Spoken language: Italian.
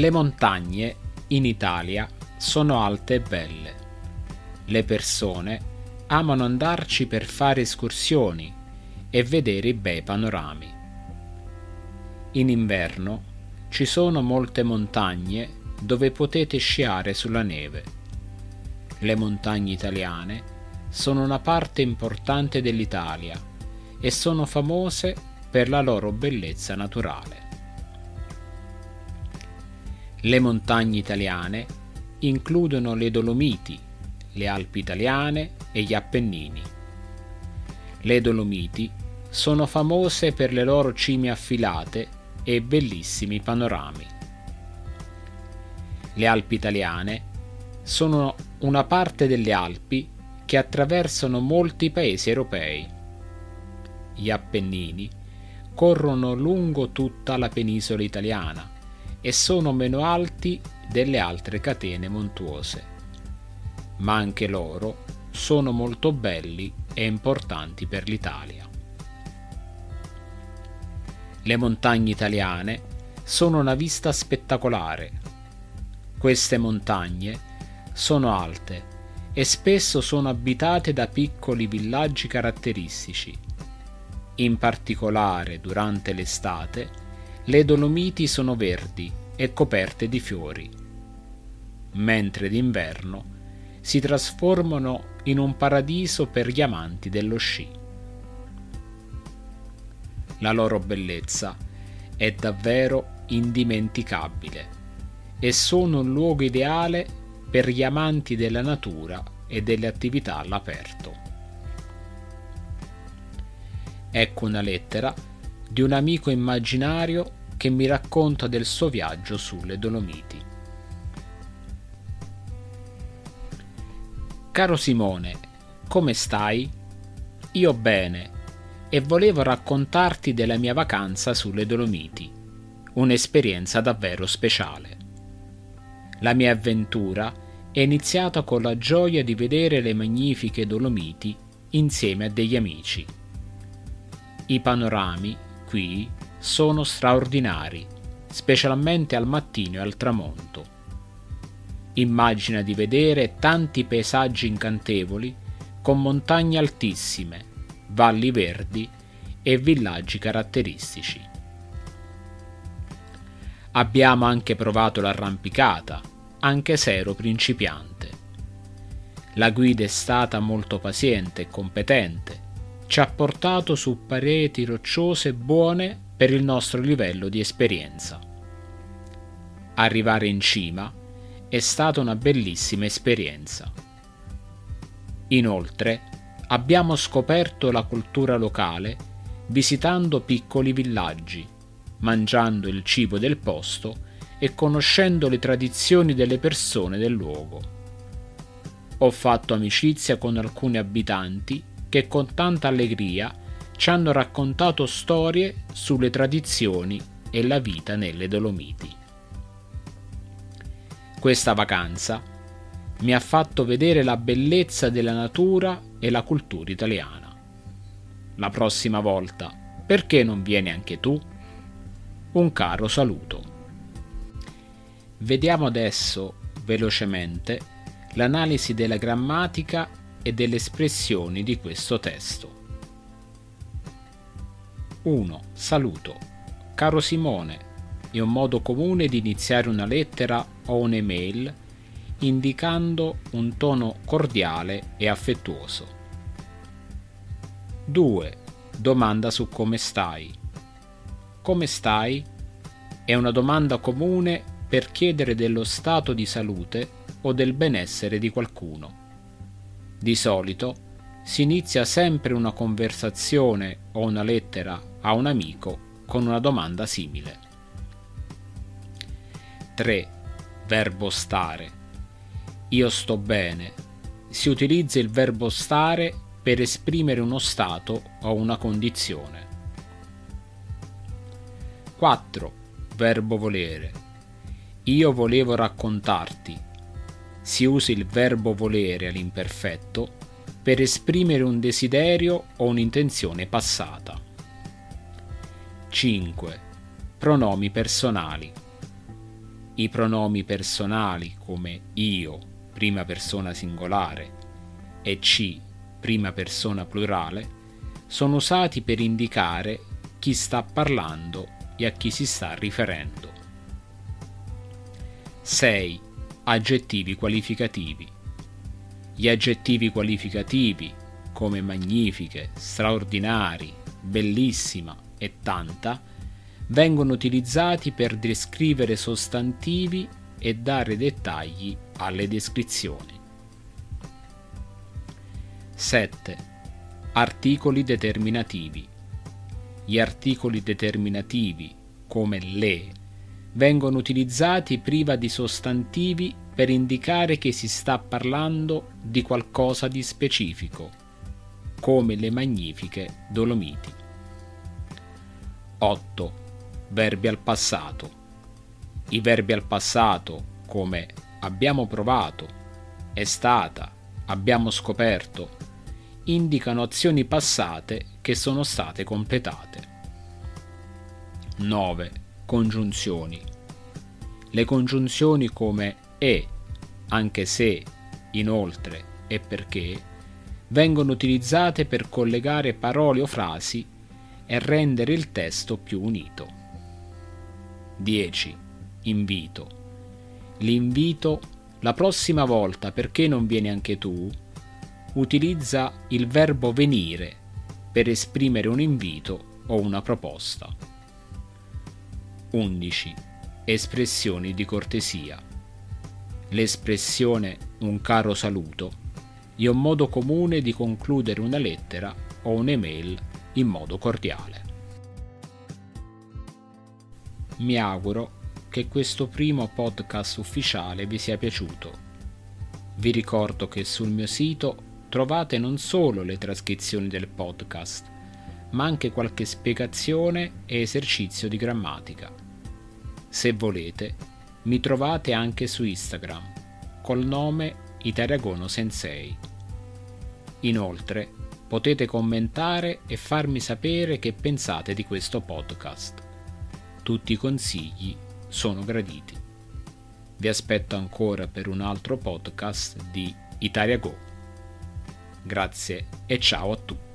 Le montagne in Italia sono alte e belle. Le persone amano andarci per fare escursioni e vedere i bei panorami. In inverno ci sono molte montagne dove potete sciare sulla neve. Le montagne italiane sono una parte importante dell'Italia e sono famose per la loro bellezza naturale. Le montagne italiane includono le Dolomiti, le Alpi italiane e gli Appennini. Le Dolomiti sono famose per le loro cime affilate e bellissimi panorami. Le Alpi italiane sono una parte delle Alpi che attraversano molti paesi europei. Gli Appennini corrono lungo tutta la penisola italiana e sono meno alti delle altre catene montuose, ma anche loro sono molto belli e importanti per l'Italia. Le montagne italiane sono una vista spettacolare. Queste montagne sono alte e spesso sono abitate da piccoli villaggi caratteristici. In particolare durante l'estate le Dolomiti sono verdi e coperte di fiori, mentre d'inverno si trasformano in un paradiso per gli amanti dello sci. La loro bellezza è davvero indimenticabile e sono un luogo ideale per gli amanti della natura e delle attività all'aperto. Ecco una lettera di un amico immaginario che mi racconta del suo viaggio sulle Dolomiti. Caro Simone, come stai? Io bene e volevo raccontarti della mia vacanza sulle Dolomiti, un'esperienza davvero speciale. La mia avventura è iniziata con la gioia di vedere le magnifiche Dolomiti insieme a degli amici. I panorami qui sono straordinari, specialmente al mattino e al tramonto. Immagina di vedere tanti paesaggi incantevoli con montagne altissime, valli verdi e villaggi caratteristici. Abbiamo anche provato l'arrampicata, anche se ero principiante. La guida è stata molto paziente e competente, ci ha portato su pareti rocciose buone per il nostro livello di esperienza. Arrivare in cima è stata una bellissima esperienza. Inoltre, abbiamo scoperto la cultura locale visitando piccoli villaggi, mangiando il cibo del posto e conoscendo le tradizioni delle persone del luogo. Ho fatto amicizia con alcuni abitanti che con tanta allegria ci hanno raccontato storie sulle tradizioni e la vita nelle Dolomiti. Questa vacanza mi ha fatto vedere la bellezza della natura e la cultura italiana. La prossima volta, perché non vieni anche tu? Un caro saluto. Vediamo adesso velocemente l'analisi della grammatica e delle espressioni di questo testo. 1. Saluto. Caro Simone, è un modo comune di iniziare una lettera o un'email indicando un tono cordiale e affettuoso. 2. Domanda su come stai. Come stai? È una domanda comune per chiedere dello stato di salute o del benessere di qualcuno. Di solito si inizia sempre una conversazione o una lettera a un amico con una domanda simile. 3. Verbo stare. Io sto bene. Si utilizza il verbo stare per esprimere uno stato o una condizione. 4. Verbo volere. Io volevo raccontarti. Si usa il verbo volere all'imperfetto per esprimere un desiderio o un'intenzione passata. 5. Pronomi personali. I pronomi personali come io, prima persona singolare, e ci, prima persona plurale, sono usati per indicare chi sta parlando e a chi si sta riferendo. 6. Aggettivi qualificativi. Gli aggettivi qualificativi, come magnifiche, straordinari, bellissima e tanta, vengono utilizzati per descrivere sostantivi e dare dettagli alle descrizioni. 7. Articoli determinativi. Gli articoli determinativi, come le, vengono utilizzati priva di sostantivi per indicare che si sta parlando di qualcosa di specifico, come le magnifiche Dolomiti. 8 verbi al passato. I verbi al passato come abbiamo provato, è stata, abbiamo scoperto, indicano azioni passate che sono state completate. 9. Congiunzioni. Le congiunzioni come e, anche se, inoltre e perché vengono utilizzate per collegare parole o frasi e rendere il testo più unito. 10. Invito. L'invito, la prossima volta perché non vieni anche tu, utilizza il verbo venire per esprimere un invito o una proposta. 11. Espressioni di cortesia. L'espressione un caro saluto è un modo comune di concludere una lettera o un'email in modo cordiale. Mi auguro che questo primo podcast ufficiale vi sia piaciuto. Vi ricordo che sul mio sito trovate non solo le trascrizioni del podcast, ma anche qualche spiegazione e esercizio di grammatica. Se volete, mi trovate anche su Instagram col nome Italiagono Sensei. Inoltre, potete commentare e farmi sapere che pensate di questo podcast. Tutti i consigli sono graditi. Vi aspetto ancora per un altro podcast di Italia Go. Grazie e ciao a tutti.